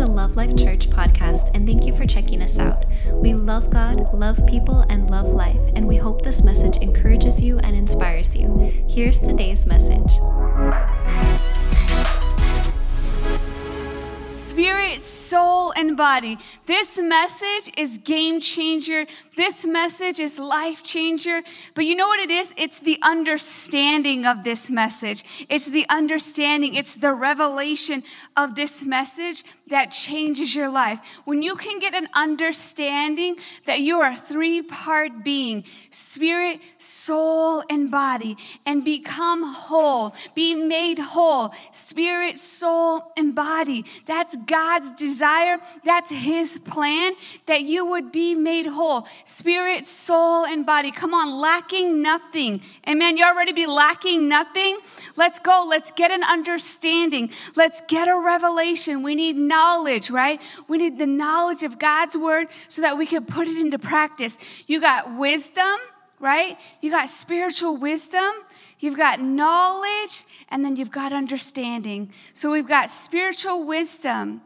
the Love Life Church podcast, and thank you for checking us out. We love God, love people, and love life, and we hope this message encourages you and inspires you. Here's today's message. Spirit, soul, and body. This message is game changer. This message is life changer. But you know what it is? It's the understanding of this message. It's the understanding, it's the revelation of this message that changes your life. When you can get an understanding that you are a three part being spirit, soul, and body and become whole, be made whole, spirit, soul, and body. That's God's desire. That's His plan that you would be made whole, spirit, soul, and body. Come on, lacking nothing. Amen. You already be lacking nothing. Let's go. Let's get an understanding. Let's get a revelation. We need knowledge, right? We need the knowledge of God's word so that we can put it into practice. You got wisdom right? You got spiritual wisdom, you've got knowledge, and then you've got understanding. So we've got spiritual wisdom.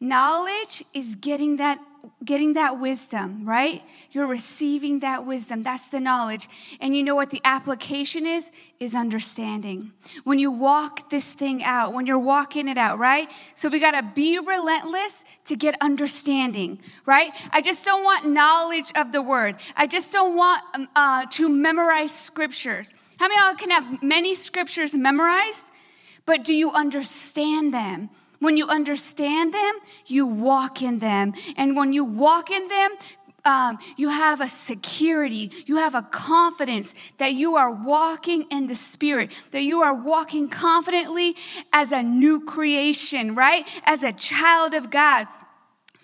Knowledge is getting that getting that wisdom, right? You're receiving that wisdom. That's the knowledge. And you know what the application is? Is understanding. When you walk this thing out, when you're walking it out, right? So we got to be relentless to get understanding, right? I just don't want knowledge of the word. I just don't want um, uh, to memorize scriptures. How many of y'all can have many scriptures memorized? But do you understand them? When you understand them, you walk in them. And when you walk in them, um, you have a security, you have a confidence that you are walking in the Spirit, that you are walking confidently as a new creation, right? As a child of God.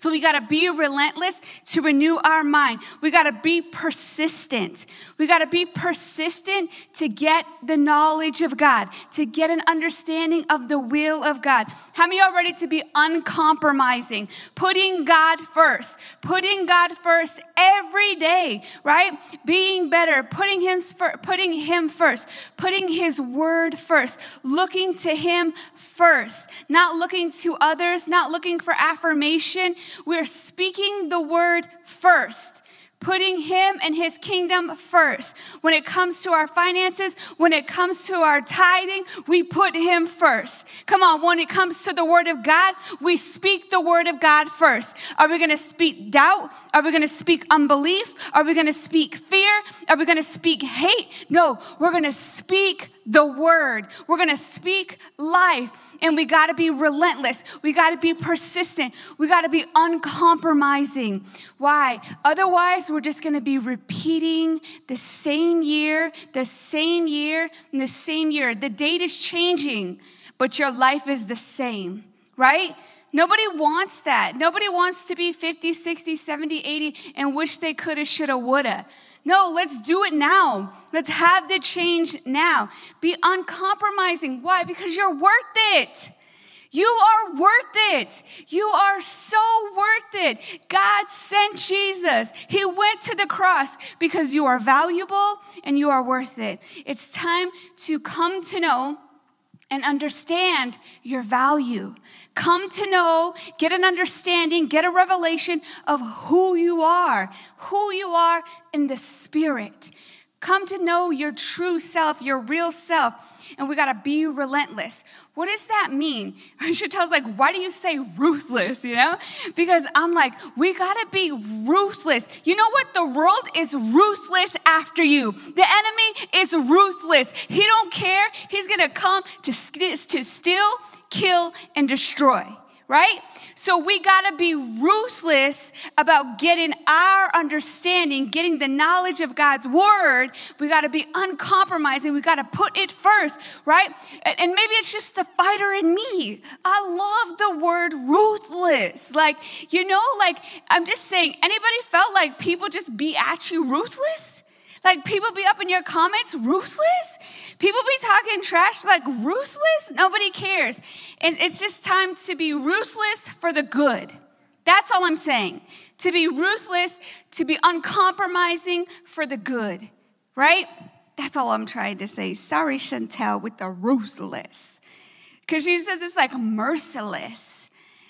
So we got to be relentless to renew our mind. We got to be persistent. We got to be persistent to get the knowledge of God, to get an understanding of the will of God. How many are ready to be uncompromising? Putting God first, putting God first every day, right? Being better, putting him, putting him first, putting his word first, looking to him first, not looking to others, not looking for affirmation we're speaking the word first putting Him and His kingdom first. When it comes to our finances, when it comes to our tithing, we put Him first. Come on, when it comes to the Word of God, we speak the Word of God first. Are we gonna speak doubt? Are we gonna speak unbelief? Are we gonna speak fear? Are we gonna speak hate? No, we're gonna speak the word. We're to speak life and we got to be relentless. We got to be persistent. We got to be uncompromising. Why? Otherwise, we're just going to be repeating the same year, the same year, and the same year. The date is changing, but your life is the same, right? Nobody wants that. Nobody wants to be 50, 60, 70, 80 and wish they coulda, shoulda, woulda. No, let's do it now. Let's have the change now. Be uncompromising. Why? Because you're worth it. You are worth it. You are so worth it. God sent Jesus. He went to the cross because you are valuable and you are worth it. It's time to come to know and understand your value. Come to know, get an understanding, get a revelation of who you are, who you are in the spirit. Come to know your true self, your real self, and we gotta be relentless. What does that mean? Chantel's like, why do you say ruthless? You know? Because I'm like, we gotta be ruthless. You know what? The world is ruthless after you. The enemy is ruthless. He don't care. He's gonna come to, to steal, kill, and destroy right? So we got to be ruthless about getting our understanding, getting the knowledge of God's word. We got to be uncompromising. We got to put it first, right? And maybe it's just the fighter in me. I love the word ruthless. Like, you know, like I'm just saying, anybody felt like people just be at you ruthless? Like people be up in your comments ruthless. People be talking trash like ruthless. Nobody cares. And it's just time to be ruthless for the good. That's all I'm saying. To be ruthless, to be uncompromising for the good, right? That's all I'm trying to say. Sorry, Chantel, with the ruthless. Because she says it's like merciless.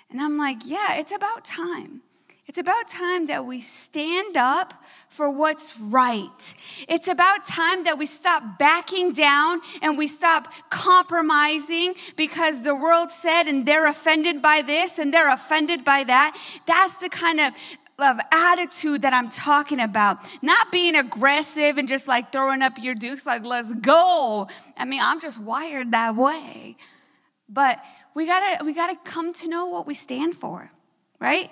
And I'm like, yeah, it's about time. It's about time that we stand up for what's right. It's about time that we stop backing down and we stop compromising because the world said and they're offended by this and they're offended by that. That's the kind of of attitude that I'm talking about. Not being aggressive and just like throwing up your dukes, like, let's go. I mean, I'm just wired that way. But we gotta, we gotta come to know what we stand for, right?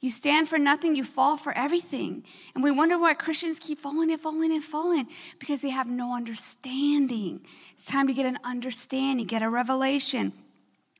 You stand for nothing, you fall for everything. And we wonder why Christians keep falling and falling and falling because they have no understanding. It's time to get an understanding, get a revelation.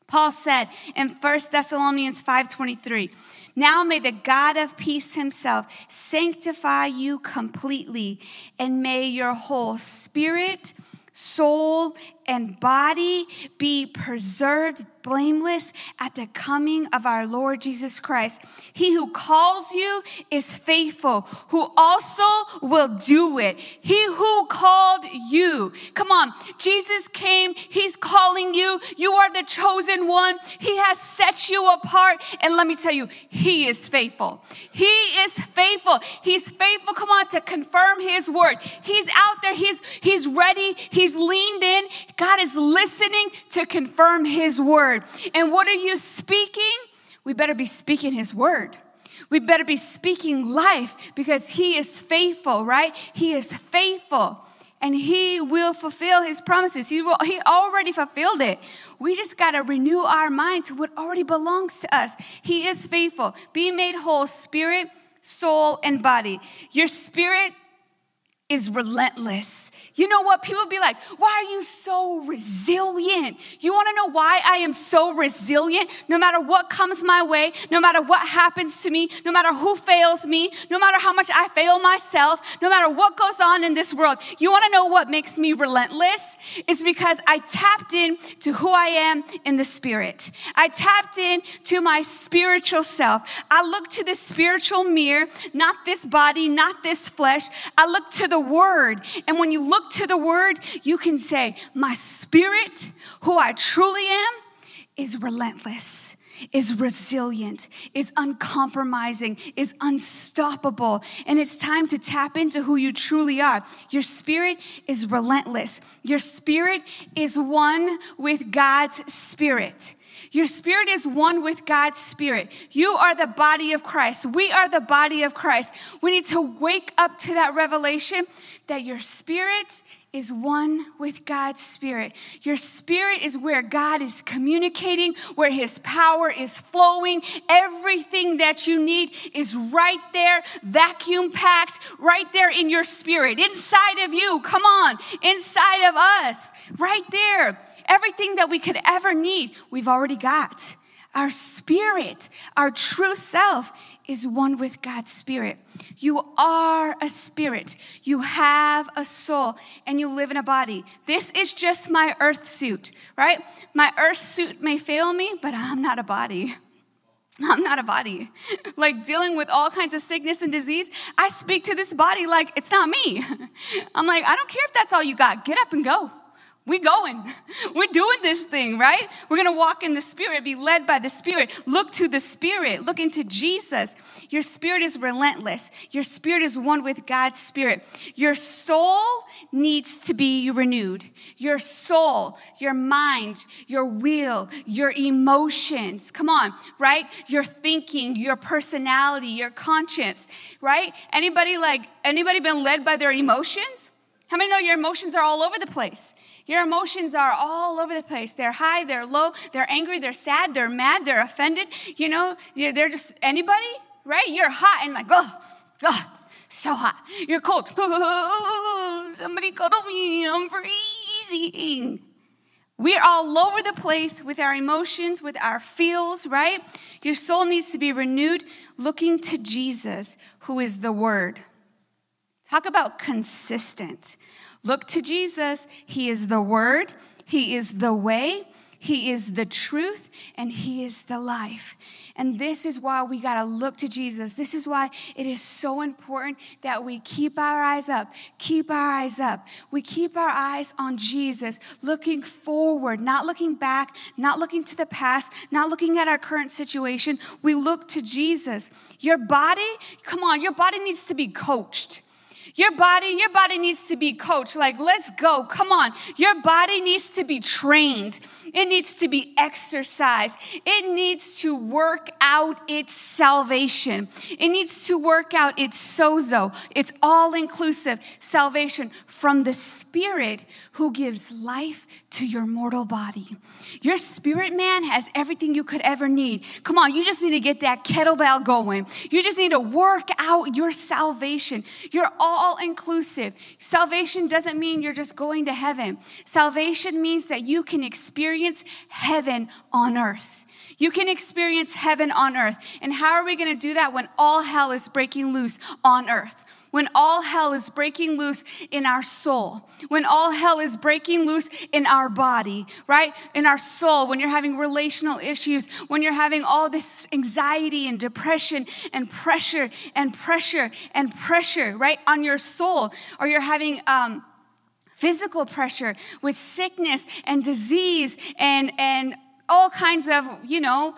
Paul said in 1 Thessalonians 5:23, "Now may the God of peace himself sanctify you completely, and may your whole spirit, soul, and body be preserved blameless at the coming of our Lord Jesus Christ. He who calls you is faithful, who also will do it. He who called you. Come on, Jesus came, He's calling you. You are the chosen one. He has set you apart. And let me tell you, He is faithful. He is faithful. He's faithful, come on, to confirm His word. He's out there, He's, he's ready, He's leaned in. God is listening to confirm His word. And what are you speaking? We better be speaking His word. We better be speaking life because He is faithful, right? He is faithful and He will fulfill His promises. He, will, he already fulfilled it. We just got to renew our mind to what already belongs to us. He is faithful. Be made whole, spirit, soul, and body. Your spirit is relentless. You know what? People be like, why are you so resilient? You want to know why I am so resilient? No matter what comes my way, no matter what happens to me, no matter who fails me, no matter how much I fail myself, no matter what goes on in this world. You want to know what makes me relentless? It's because I tapped in to who I am in the spirit. I tapped in to my spiritual self. I look to the spiritual mirror, not this body, not this flesh. I look to the word. And when you look to the word, you can say, My spirit, who I truly am, is relentless is resilient, is uncompromising, is unstoppable. And it's time to tap into who you truly are. Your spirit is relentless. Your spirit is one with God's spirit. Your spirit is one with God's spirit. You are the body of Christ. We are the body of Christ. We need to wake up to that revelation that your spirit is one with God's spirit. Your spirit is where God is communicating, where his power is flowing. Everything that you need is right there, vacuum packed, right there in your spirit, inside of you. Come on, inside of us, right there. Everything that we could ever need, we've already got. Our spirit, our true self, is one with God's spirit. You are a spirit. You have a soul and you live in a body. This is just my earth suit, right? My earth suit may fail me, but I'm not a body. I'm not a body. Like dealing with all kinds of sickness and disease, I speak to this body like it's not me. I'm like, I don't care if that's all you got. Get up and go we going. We're doing this thing, right? We're going to walk in the Spirit, be led by the Spirit. Look to the Spirit. Look into Jesus. Your spirit is relentless. Your spirit is one with God's Spirit. Your soul needs to be renewed. Your soul, your mind, your will, your emotions. Come on, right? Your thinking, your personality, your conscience, right? Anybody like, anybody been led by their emotions? How many know your emotions are all over the place? Your emotions are all over the place. They're high, they're low, they're angry, they're sad, they're mad, they're offended. You know, they're just anybody, right? You're hot and like, oh, oh so hot. You're cold. Oh, somebody cuddle me, I'm freezing. We're all over the place with our emotions, with our feels, right? Your soul needs to be renewed looking to Jesus, who is the Word. Talk about consistent. Look to Jesus. He is the Word, He is the way, He is the truth, and He is the life. And this is why we got to look to Jesus. This is why it is so important that we keep our eyes up, keep our eyes up. We keep our eyes on Jesus, looking forward, not looking back, not looking to the past, not looking at our current situation. We look to Jesus. Your body, come on, your body needs to be coached. Your body, your body needs to be coached. Like, let's go. Come on. Your body needs to be trained. It needs to be exercised. It needs to work out its salvation. It needs to work out its sozo, its all inclusive salvation from the Spirit who gives life to your mortal body. Your spirit man has everything you could ever need. Come on, you just need to get that kettlebell going. You just need to work out your salvation. You're all inclusive. Salvation doesn't mean you're just going to heaven, salvation means that you can experience heaven on earth. You can experience heaven on earth. And how are we going to do that when all hell is breaking loose on earth? When all hell is breaking loose in our soul, when all hell is breaking loose in our body, right? In our soul, when you're having relational issues, when you're having all this anxiety and depression and pressure and pressure and pressure, right? On your soul, or you're having, um, physical pressure with sickness and disease and and all kinds of you know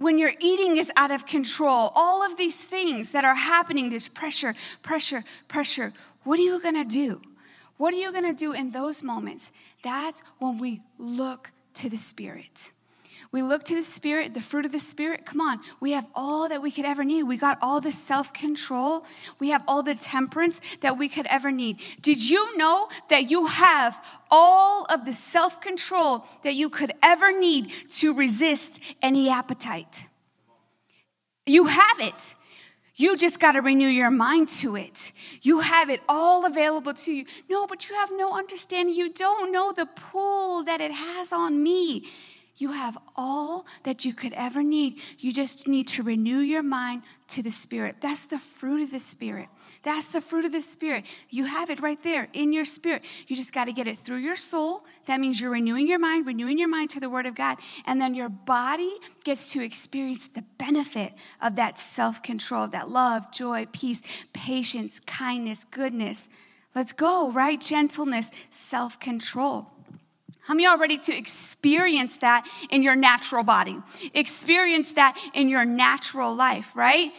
when your eating is out of control, all of these things that are happening, this pressure, pressure, pressure, what are you gonna do? What are you gonna do in those moments? That's when we look to the Spirit. We look to the Spirit, the fruit of the Spirit. Come on, we have all that we could ever need. We got all the self control, we have all the temperance that we could ever need. Did you know that you have all of the self control that you could ever need to resist any appetite? You have it. You just got to renew your mind to it. You have it all available to you. No, but you have no understanding. You don't know the pull that it has on me. You have all that you could ever need. You just need to renew your mind to the Spirit. That's the fruit of the Spirit. That's the fruit of the Spirit. You have it right there in your spirit. You just got to get it through your soul. That means you're renewing your mind, renewing your mind to the Word of God. And then your body gets to experience the benefit of that self control, that love, joy, peace, patience, kindness, goodness. Let's go, right? Gentleness, self control. How many are ready to experience that in your natural body? Experience that in your natural life, right?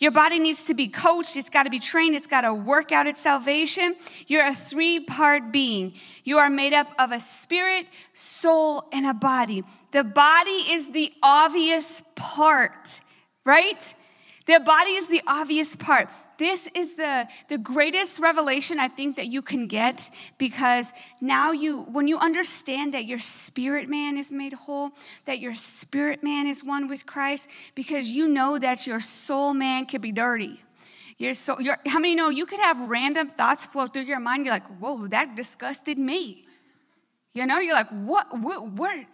Your body needs to be coached, it's got to be trained, it's got to work out its salvation. You're a three part being. You are made up of a spirit, soul, and a body. The body is the obvious part, right? The body is the obvious part this is the, the greatest revelation I think that you can get because now you, when you understand that your spirit man is made whole, that your spirit man is one with Christ, because you know that your soul man can be dirty. Your soul, your, how many know you could have random thoughts flow through your mind? You're like, whoa, that disgusted me. You know, you're like, what, what, what?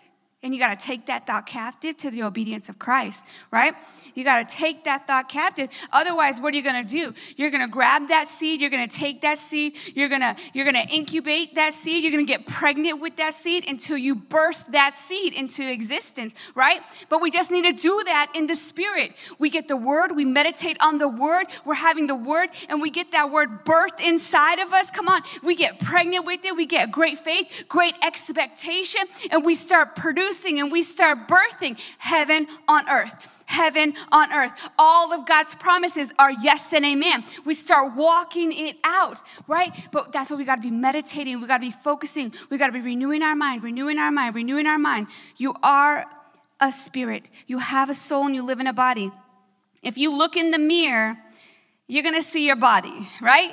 And you got to take that thought captive to the obedience of Christ, right? You got to take that thought captive. Otherwise, what are you going to do? You're going to grab that seed. You're going to take that seed. You're going to you're going to incubate that seed. You're going to get pregnant with that seed until you birth that seed into existence, right? But we just need to do that in the spirit. We get the word. We meditate on the word. We're having the word, and we get that word birthed inside of us. Come on, we get pregnant with it. We get great faith, great expectation, and we start producing producing and we start birthing heaven on earth. Heaven on earth. All of God's promises are yes and amen. We start walking it out, right? But that's what we got to be meditating. We got to be focusing. We got to be renewing our mind, renewing our mind, renewing our mind. You are a spirit. You have a soul and you live in a body. If you look in the mirror, you're going to see your body, right?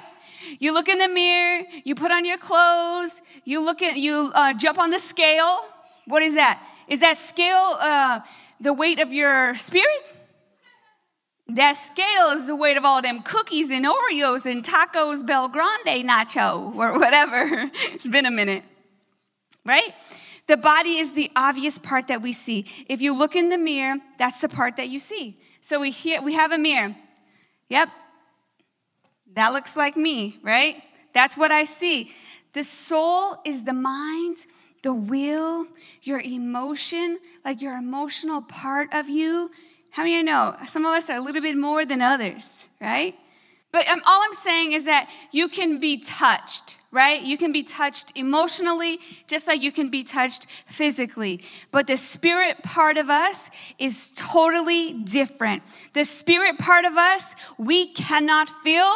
You look in the mirror, you put on your clothes, you look at, you uh, jump on the scale, what is that? Is that scale uh, the weight of your spirit? That scale is the weight of all them cookies and Oreos and tacos BellGrande nacho or whatever. it's been a minute, right? The body is the obvious part that we see. If you look in the mirror, that's the part that you see. So we hear, we have a mirror. Yep, that looks like me, right? That's what I see. The soul is the mind the will, your emotion, like your emotional part of you. How many of you know? Some of us are a little bit more than others, right? But um, all I'm saying is that you can be touched, right? You can be touched emotionally, just like you can be touched physically. But the spirit part of us is totally different. The spirit part of us, we cannot feel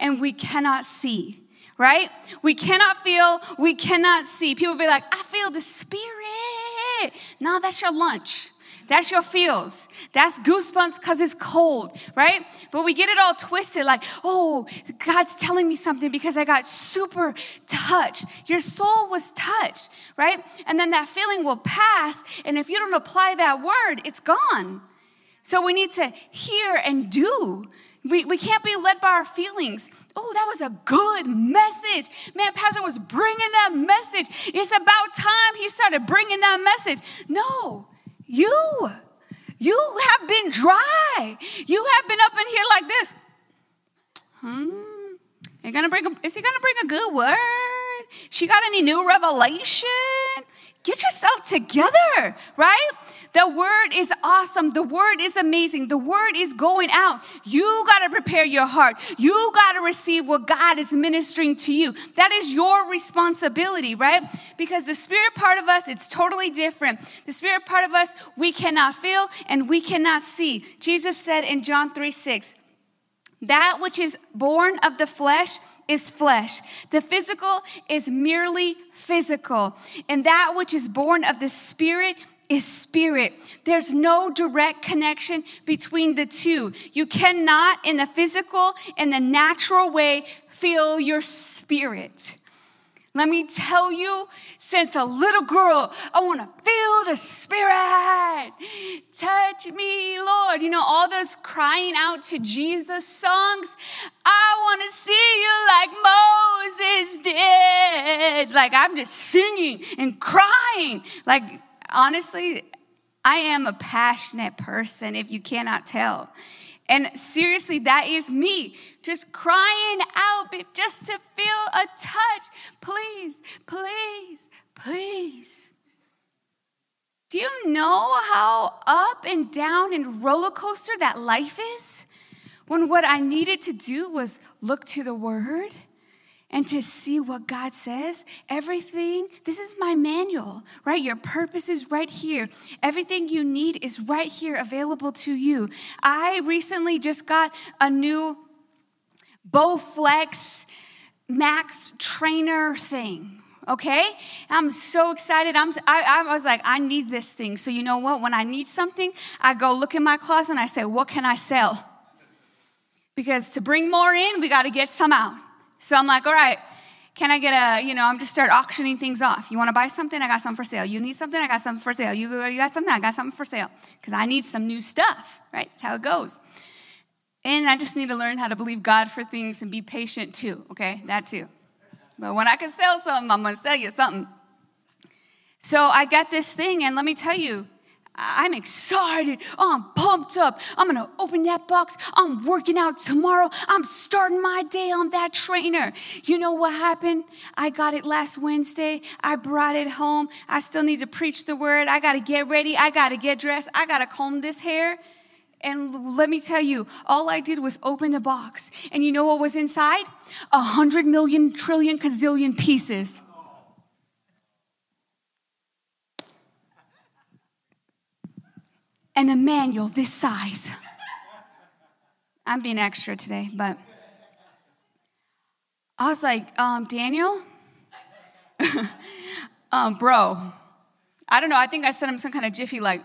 and we cannot see right? We cannot feel, we cannot see. People be like, I feel the spirit. No, that's your lunch. That's your feels. That's goosebumps because it's cold, right? But we get it all twisted like, oh, God's telling me something because I got super touched. Your soul was touched, right? And then that feeling will pass. And if you don't apply that word, it's gone. So we need to hear and do. We, we can't be led by our feelings. Oh, that was a good message. Man, Pastor was bringing that message. It's about time he started bringing that message. No, you, you have been dry. You have been up in here like this. Hmm. Gonna bring a, is he gonna bring a good word? She got any new revelation? Get yourself together, right? The word is awesome. The word is amazing. The word is going out. You got to prepare your heart. You got to receive what God is ministering to you. That is your responsibility, right? Because the spirit part of us, it's totally different. The spirit part of us, we cannot feel and we cannot see. Jesus said in John 3 6, that which is born of the flesh is flesh. The physical is merely physical. And that which is born of the spirit is spirit. There's no direct connection between the two. You cannot, in the physical, in the natural way, feel your spirit. Let me tell you, since a little girl, I want to feel the Spirit. Touch me, Lord. You know, all those crying out to Jesus songs. I want to see you like Moses did. Like, I'm just singing and crying. Like, honestly, I am a passionate person, if you cannot tell. And seriously, that is me just crying out just to feel a touch. Please, please, please. Do you know how up and down and roller coaster that life is? When what I needed to do was look to the Word and to see what God says. Everything, this is my manual, right? Your purpose is right here. Everything you need is right here available to you. I recently just got a new Bowflex Max trainer thing. Okay, I'm so excited. I'm, I, I was like, I need this thing. So, you know what? When I need something, I go look in my closet and I say, What can I sell? Because to bring more in, we got to get some out. So I'm like, all right, can I get a, you know, I'm just start auctioning things off. You want to buy something? I got something for sale. You need something? I got something for sale. You, you got something? I got something for sale. Because I need some new stuff, right? That's how it goes. And I just need to learn how to believe God for things and be patient too, okay? That too. But when I can sell something, I'm going to sell you something. So I got this thing, and let me tell you, I'm excited. I'm pumped up. I'm going to open that box. I'm working out tomorrow. I'm starting my day on that trainer. You know what happened? I got it last Wednesday. I brought it home. I still need to preach the word. I got to get ready. I got to get dressed. I got to comb this hair. And let me tell you, all I did was open the box. And you know what was inside? A hundred million trillion gazillion pieces. And a manual this size. I'm being extra today, but I was like, um, Daniel, um, bro, I don't know. I think I sent him some kind of jiffy like,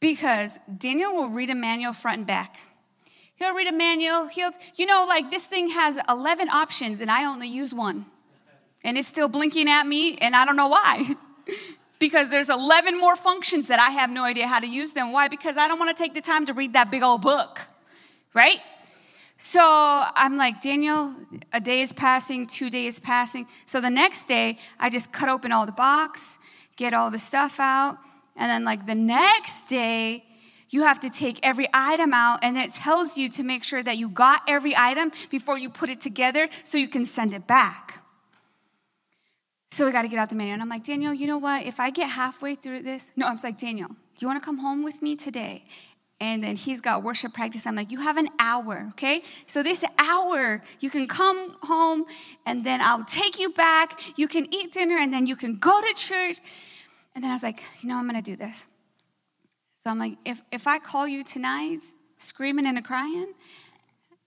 because Daniel will read a manual front and back. He'll read a manual. He'll, you know, like this thing has 11 options and I only use one. And it's still blinking at me and I don't know why. because there's 11 more functions that I have no idea how to use them. Why? Because I don't want to take the time to read that big old book, right? So I'm like, Daniel, a day is passing, two days passing. So the next day, I just cut open all the box, get all the stuff out, and then like the next day, you have to take every item out and it tells you to make sure that you got every item before you put it together so you can send it back. So we got to get out the manual. And I'm like, Daniel, you know what? If I get halfway through this, no, I'm like, Daniel, do you want to come home with me today? And then he's got worship practice. I'm like, you have an hour, okay? So this hour, you can come home and then I'll take you back. You can eat dinner and then you can go to church. And then I was like, you know, I'm going to do this. So I'm like, if, if I call you tonight screaming and crying,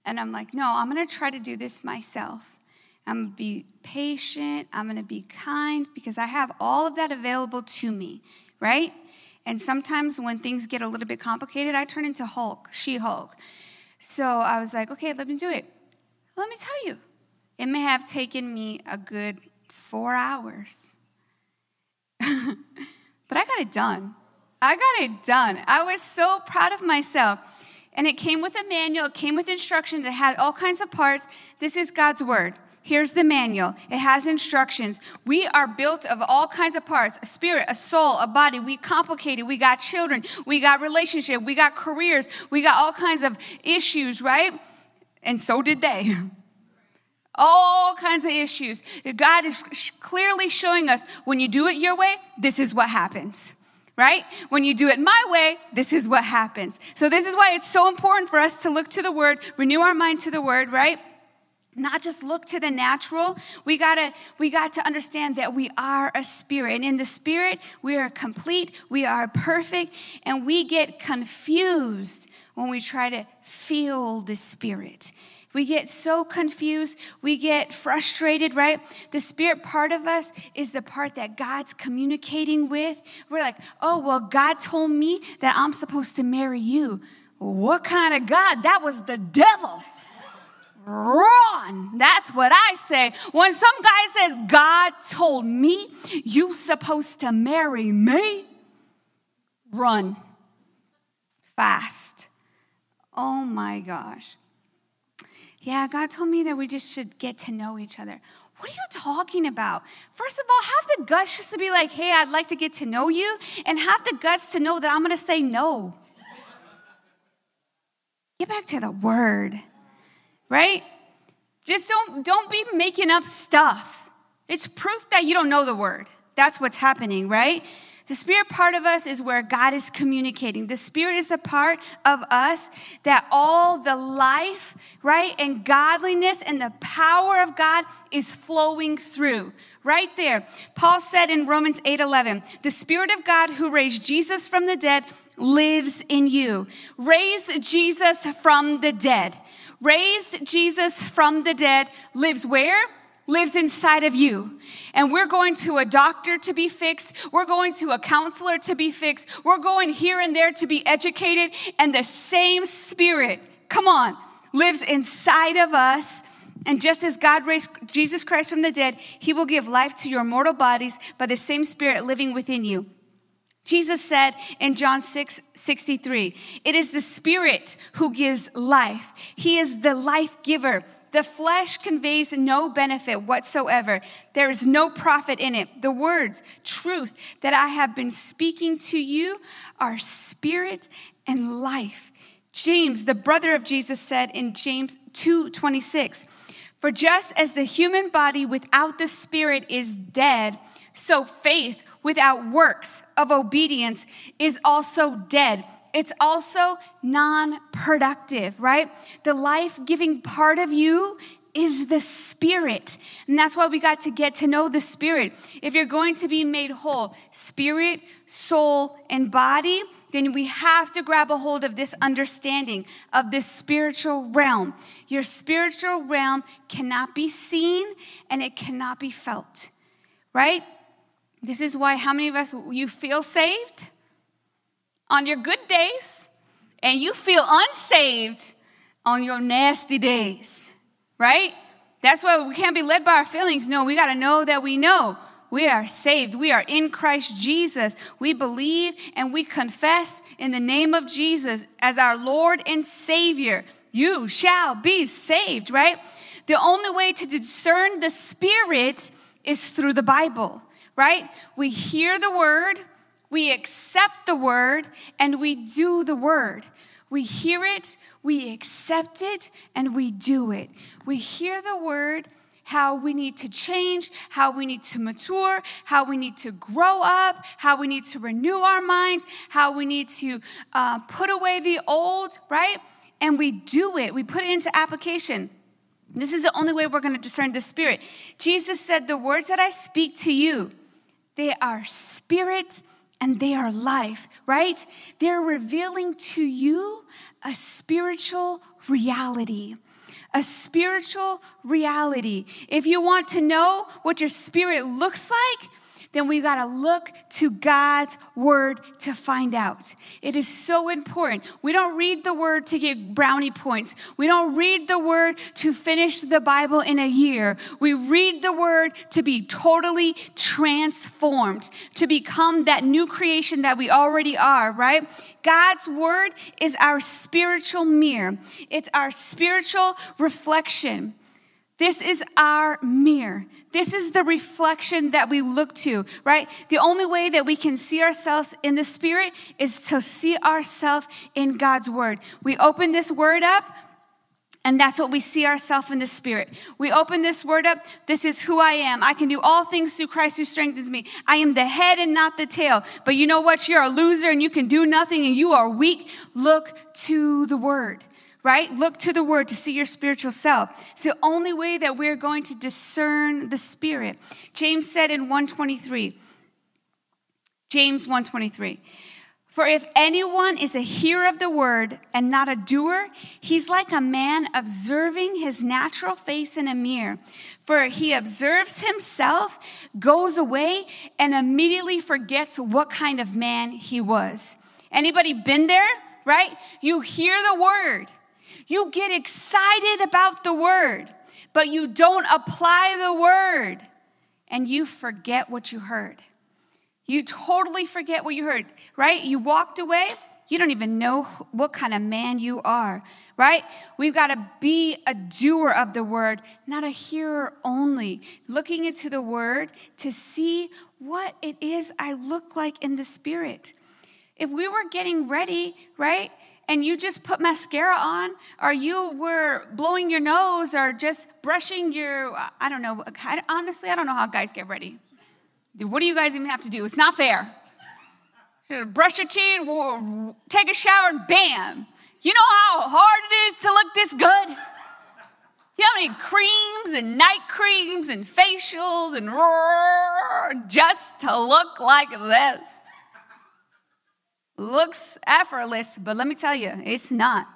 and I'm like, no, I'm going to try to do this myself. I'm going to be patient. I'm going to be kind because I have all of that available to me, right? And sometimes when things get a little bit complicated, I turn into Hulk, She Hulk. So I was like, okay, let me do it. Let me tell you, it may have taken me a good four hours, but I got it done. I got it done. I was so proud of myself. And it came with a manual, it came with instructions, it had all kinds of parts. This is God's word. Here's the manual. It has instructions. We are built of all kinds of parts a spirit, a soul, a body. We complicated. We got children. We got relationship. We got careers. We got all kinds of issues, right? And so did they. all kinds of issues. God is clearly showing us when you do it your way, this is what happens right? When you do it my way, this is what happens. So, this is why it's so important for us to look to the Word, renew our mind to the Word, right? Not just look to the natural we gotta we got to understand that we are a spirit. And in the spirit we are complete we are perfect and we get confused when we try to feel the spirit. We get so confused we get frustrated right? The spirit part of us is the part that god's communicating with. We're like oh well god told me that i'm supposed to marry you. What kind of god? That was the devil run. That's what I say. When some guy says, God told me you supposed to marry me, run fast. Oh my gosh. Yeah, God told me that we just should get to know each other. What are you talking about? First of all, have the guts just to be like, hey, I'd like to get to know you, and have the guts to know that I'm gonna say no. Get back to the word right? Just don't, don't be making up stuff. It's proof that you don't know the word. That's what's happening, right? The spirit part of us is where God is communicating. The spirit is the part of us that all the life, right, and godliness and the power of God is flowing through. Right there. Paul said in Romans 8 11, the spirit of God who raised Jesus from the dead lives in you. Raise Jesus from the dead Raise Jesus from the dead lives where? Lives inside of you. And we're going to a doctor to be fixed. We're going to a counselor to be fixed. We're going here and there to be educated. And the same spirit, come on, lives inside of us. And just as God raised Jesus Christ from the dead, he will give life to your mortal bodies by the same spirit living within you. Jesus said in John 6 63, it is the Spirit who gives life. He is the life giver. The flesh conveys no benefit whatsoever. There is no profit in it. The words, truth that I have been speaking to you are spirit and life. James, the brother of Jesus, said in James 2 26, For just as the human body without the spirit is dead, so faith without works of obedience is also dead. It's also non productive, right? The life giving part of you is the spirit. And that's why we got to get to know the spirit. If you're going to be made whole, spirit, soul, and body, then we have to grab a hold of this understanding of this spiritual realm. Your spiritual realm cannot be seen and it cannot be felt, right? This is why, how many of us, you feel saved on your good days and you feel unsaved on your nasty days, right? That's why we can't be led by our feelings. No, we got to know that we know we are saved. We are in Christ Jesus. We believe and we confess in the name of Jesus as our Lord and Savior. You shall be saved, right? The only way to discern the Spirit is through the Bible right? We hear the word, we accept the word, and we do the word. We hear it, we accept it, and we do it. We hear the word, how we need to change, how we need to mature, how we need to grow up, how we need to renew our minds, how we need to uh, put away the old, right? And we do it, we put it into application. This is the only way we're going to discern the Spirit. Jesus said, The words that I speak to you, they are spirit and they are life, right? They're revealing to you a spiritual reality. A spiritual reality. If you want to know what your spirit looks like, then we got to look to God's word to find out. It is so important. We don't read the word to get brownie points. We don't read the word to finish the Bible in a year. We read the word to be totally transformed, to become that new creation that we already are, right? God's word is our spiritual mirror. It's our spiritual reflection. This is our mirror. This is the reflection that we look to, right? The only way that we can see ourselves in the Spirit is to see ourselves in God's Word. We open this Word up, and that's what we see ourselves in the Spirit. We open this Word up. This is who I am. I can do all things through Christ who strengthens me. I am the head and not the tail. But you know what? You're a loser and you can do nothing and you are weak. Look to the Word right? Look to the word to see your spiritual self. It's the only way that we're going to discern the spirit. James said in 123, James 123, for if anyone is a hearer of the word and not a doer, he's like a man observing his natural face in a mirror. For he observes himself, goes away, and immediately forgets what kind of man he was. Anybody been there? Right? You hear the word you get excited about the word, but you don't apply the word and you forget what you heard. You totally forget what you heard, right? You walked away, you don't even know what kind of man you are, right? We've got to be a doer of the word, not a hearer only, looking into the word to see what it is I look like in the spirit. If we were getting ready, right? And you just put mascara on, or you were blowing your nose, or just brushing your, I don't know, honestly, I don't know how guys get ready. What do you guys even have to do? It's not fair. brush your teeth, take a shower, and bam. You know how hard it is to look this good? You know how many creams and night creams and facials and just to look like this? Looks effortless, but let me tell you, it's not.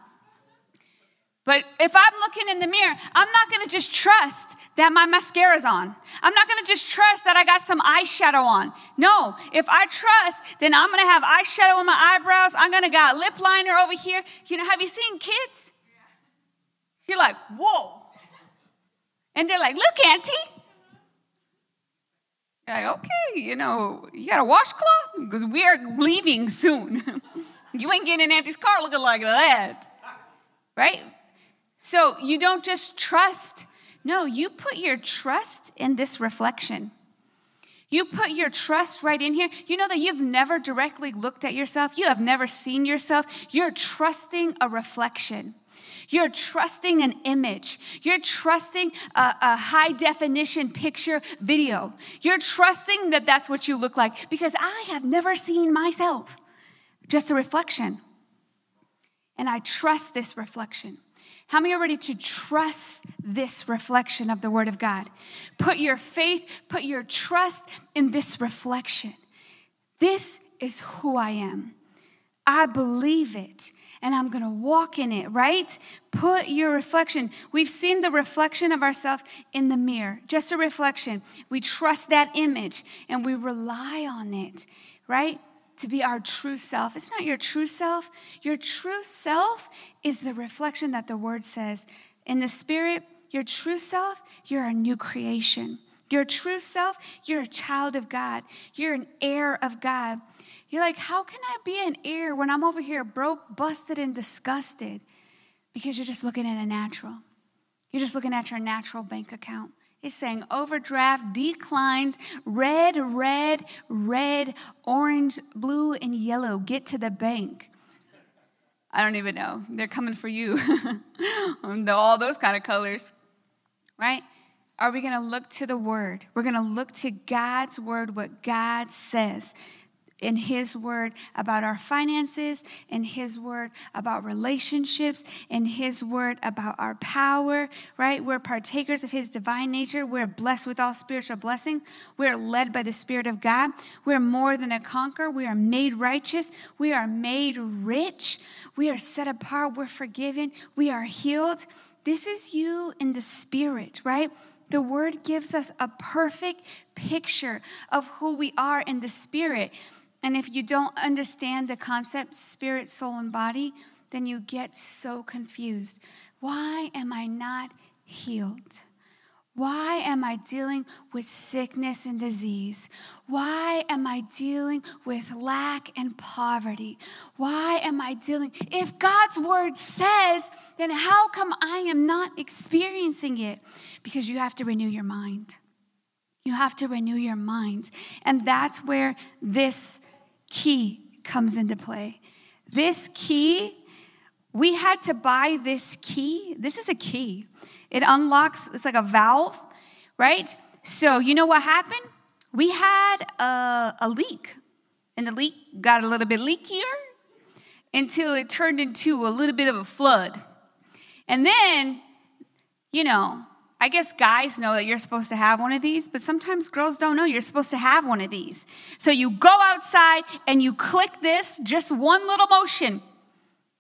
But if I'm looking in the mirror, I'm not gonna just trust that my mascara's on. I'm not gonna just trust that I got some eyeshadow on. No, if I trust, then I'm gonna have eyeshadow on my eyebrows. I'm gonna got lip liner over here. You know, have you seen kids? You're like, whoa. And they're like, look, Auntie, like, okay, you know, you got a washcloth? Because we are leaving soon. you ain't getting in Auntie's car looking like that. Right? So you don't just trust. No, you put your trust in this reflection. You put your trust right in here. You know that you've never directly looked at yourself, you have never seen yourself. You're trusting a reflection. You're trusting an image. You're trusting a, a, high definition picture video. You're trusting that that's what you look like because I have never seen myself. Just a reflection. And I trust this reflection. How many are ready to trust this reflection of the Word of God? Put your faith, put your trust in this reflection. This is who I am. I believe it and I'm going to walk in it, right? Put your reflection. We've seen the reflection of ourselves in the mirror, just a reflection. We trust that image and we rely on it, right? To be our true self. It's not your true self. Your true self is the reflection that the word says. In the spirit, your true self, you're a new creation. Your true self, you're a child of God. You're an heir of God. You're like, how can I be an heir when I'm over here broke, busted, and disgusted? Because you're just looking at a natural. You're just looking at your natural bank account. It's saying overdraft declined, red, red, red, orange, blue, and yellow. Get to the bank. I don't even know. They're coming for you. All those kind of colors, right? are we going to look to the Word? We're going to look to God's Word, what God says in His Word about our finances, in His Word about relationships, in His Word about our power, right? We're partakers of His divine nature. We're blessed with all spiritual blessings. We're led by the Spirit of God. We're more than a conqueror. We are made righteous. We are made rich. We are set apart. We're forgiven. We are healed. This is you in the Spirit, right? The word gives us a perfect picture of who we are in the spirit. And if you don't understand the concept spirit, soul, and body, then you get so confused. Why am I not healed? Why am I dealing with sickness and disease? Why am I dealing with lack and poverty? Why am I dealing? If God's word says, then how come I am not experiencing it? Because you have to renew your mind. You have to renew your mind. And that's where this key comes into play. This key, we had to buy this key. This is a key. It unlocks, it's like a valve, right? So, you know what happened? We had a, a leak, and the leak got a little bit leakier until it turned into a little bit of a flood. And then, you know, I guess guys know that you're supposed to have one of these, but sometimes girls don't know you're supposed to have one of these. So you go outside and you click this, just one little motion,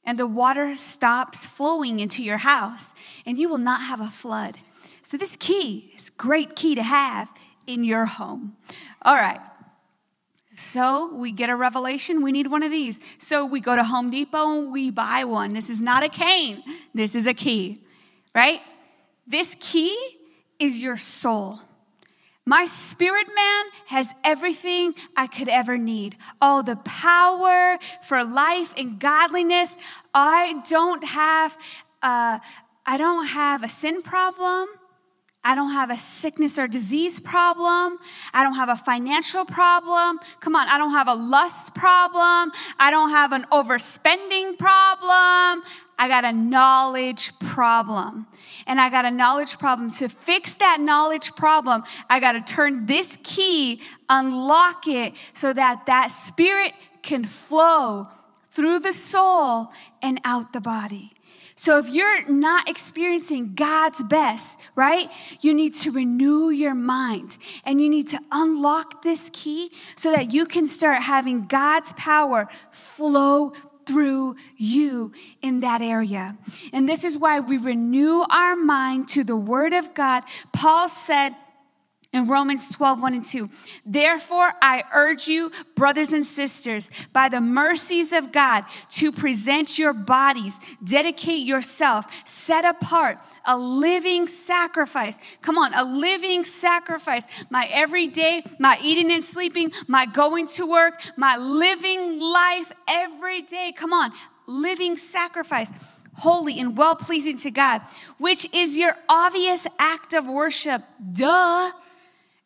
and the water stops flowing into your house, and you will not have a flood. So this key is great key to have in your home. All right. So we get a revelation, we need one of these. So we go to Home Depot and we buy one. This is not a cane, this is a key, right? This key is your soul. My spirit man has everything I could ever need. All the power for life and godliness. I don't have, uh, I don't have a sin problem. I don't have a sickness or disease problem. I don't have a financial problem. Come on, I don't have a lust problem. I don't have an overspending problem. I got a knowledge problem. And I got a knowledge problem. To fix that knowledge problem, I got to turn this key, unlock it so that that spirit can flow through the soul and out the body. So if you're not experiencing God's best, right, you need to renew your mind and you need to unlock this key so that you can start having God's power flow through you in that area. And this is why we renew our mind to the Word of God. Paul said, in Romans 12, 1 and 2. Therefore, I urge you, brothers and sisters, by the mercies of God, to present your bodies, dedicate yourself, set apart, a living sacrifice. Come on, a living sacrifice. My everyday, my eating and sleeping, my going to work, my living life every day. Come on, living sacrifice holy and well pleasing to God, which is your obvious act of worship. Duh.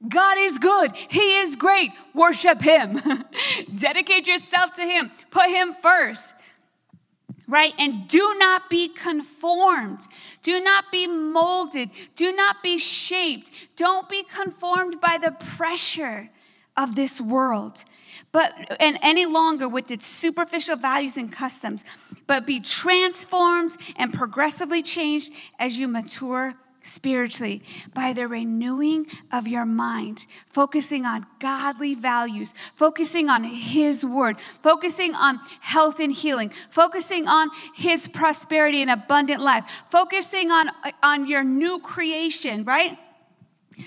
God is good. He is great. Worship Him. Dedicate yourself to Him. Put Him first. Right? And do not be conformed. Do not be molded. Do not be shaped. Don't be conformed by the pressure of this world. But and any longer with its superficial values and customs, but be transformed and progressively changed as you mature spiritually by the renewing of your mind, focusing on godly values, focusing on His word, focusing on health and healing, focusing on His prosperity and abundant life, focusing on, on your new creation, right?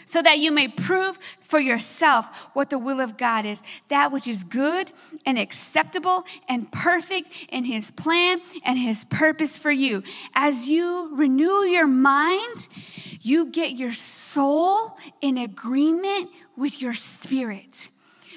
So that you may prove for yourself what the will of God is, that which is good and acceptable and perfect in His plan and His purpose for you. As you renew your mind, you get your soul in agreement with your spirit.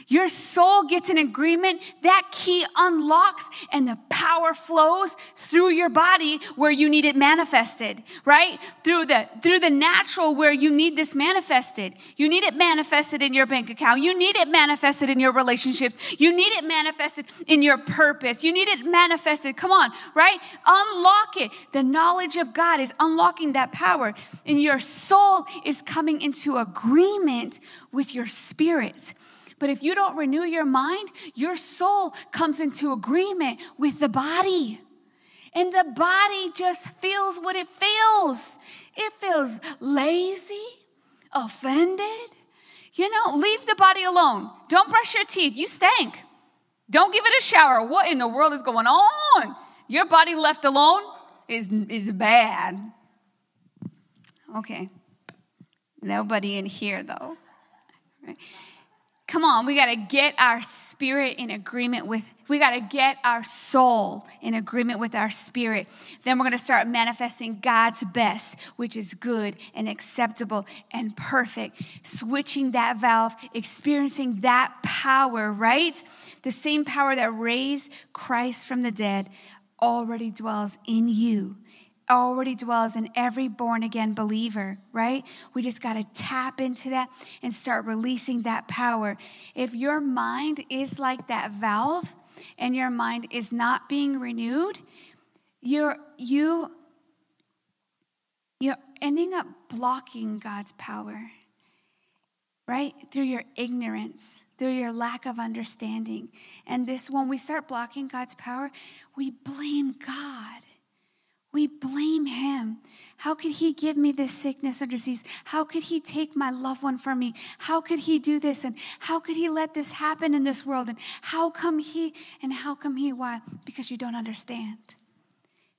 Your soul gets in agreement, that key unlocks and the power flows through your body where you need it manifested, right? Through the through the natural where you need this manifested. You need it manifested in your bank account. You need it manifested in your relationships. You need it manifested in your purpose. You need it manifested. Come on, right? Unlock it. The knowledge of God is unlocking that power and your soul is coming into agreement with your spirit. But if you don't renew your mind, your soul comes into agreement with the body. And the body just feels what it feels. It feels lazy, offended. You know, leave the body alone. Don't brush your teeth. You stink. Don't give it a shower. What in the world is going on? Your body left alone is, is bad. Okay. Nobody in here, though. Right. Come on, we got to get our spirit in agreement with, we got to get our soul in agreement with our spirit. Then we're going to start manifesting God's best, which is good and acceptable and perfect. Switching that valve, experiencing that power, right? The same power that raised Christ from the dead already dwells in you already dwells in every born again believer, right? We just got to tap into that and start releasing that power. If your mind is like that valve and your mind is not being renewed, you're you you're ending up blocking God's power. Right? Through your ignorance, through your lack of understanding. And this when we start blocking God's power, we blame God. We blame him. How could he give me this sickness or disease? How could he take my loved one from me? How could he do this? And how could he let this happen in this world? And how come he? And how come he? Why? Because you don't understand.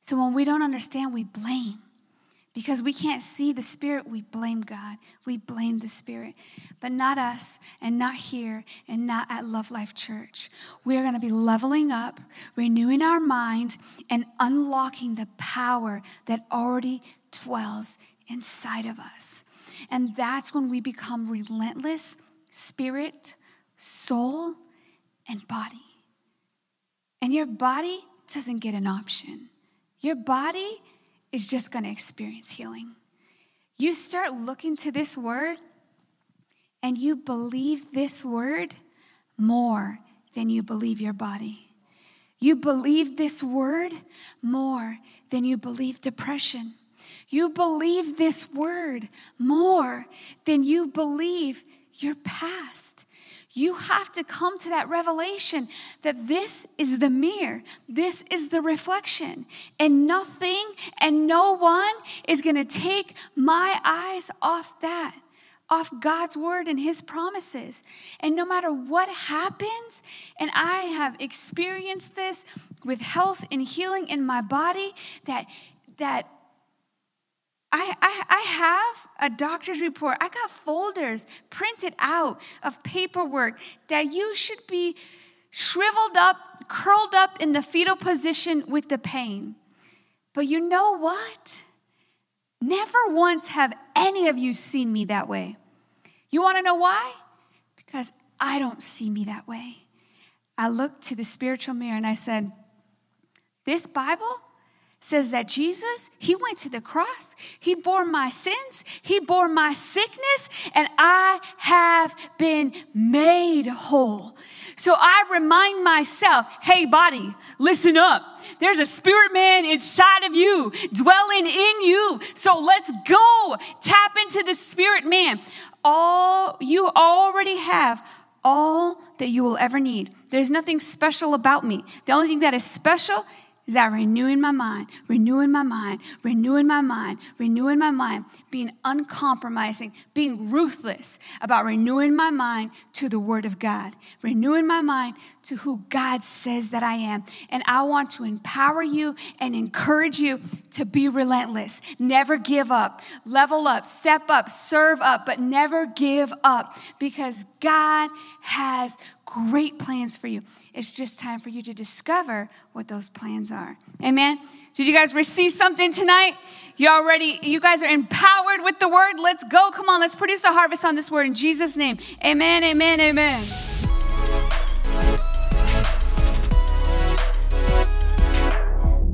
So when we don't understand, we blame. Because we can't see the Spirit, we blame God. We blame the Spirit. But not us, and not here, and not at Love Life Church. We're going to be leveling up, renewing our mind, and unlocking the power that already dwells inside of us. And that's when we become relentless spirit, soul, and body. And your body doesn't get an option. Your body is just going to experience healing. You start looking to this word and you believe this word more than you believe your body. You believe this word more than you believe depression. You believe this word more than you believe your past. You have to come to that revelation that this is the mirror, this is the reflection, and nothing and no one is going to take my eyes off that off God's word and his promises. And no matter what happens, and I have experienced this with health and healing in my body that that I, I, I, have a doctor's report. I got folders printed out of paperwork that you should be shriveled up, curled up in the fetal position with the pain. But you know what? Never once have any of you seen me that way. You want to know why? Because I don't see me that way. I looked to the spiritual mirror and I said, This Bible says that Jesus, He went to the cross, He bore my sins, He bore my sickness, and I have been made whole. So I remind myself, hey, body, listen up. There's a spirit man inside of you, dwelling in you. So let's go tap into the spirit man. All you already have all that you will ever need. There's nothing special about me. The only thing that is special is that renewing my mind, renewing my mind, renewing my mind, renewing my mind, being uncompromising, being ruthless about renewing my mind to the Word of God, renewing my mind to who God says that I am. And I want to empower you and encourage you to be relentless, never give up, level up, step up, serve up, but never give up because God has great plans for you. It's just time for you to discover what those plans are. Amen. Did you guys receive something tonight? You already, you guys are empowered with the word. Let's go. Come on, let's produce a harvest on this word in Jesus' name. Amen, amen, amen.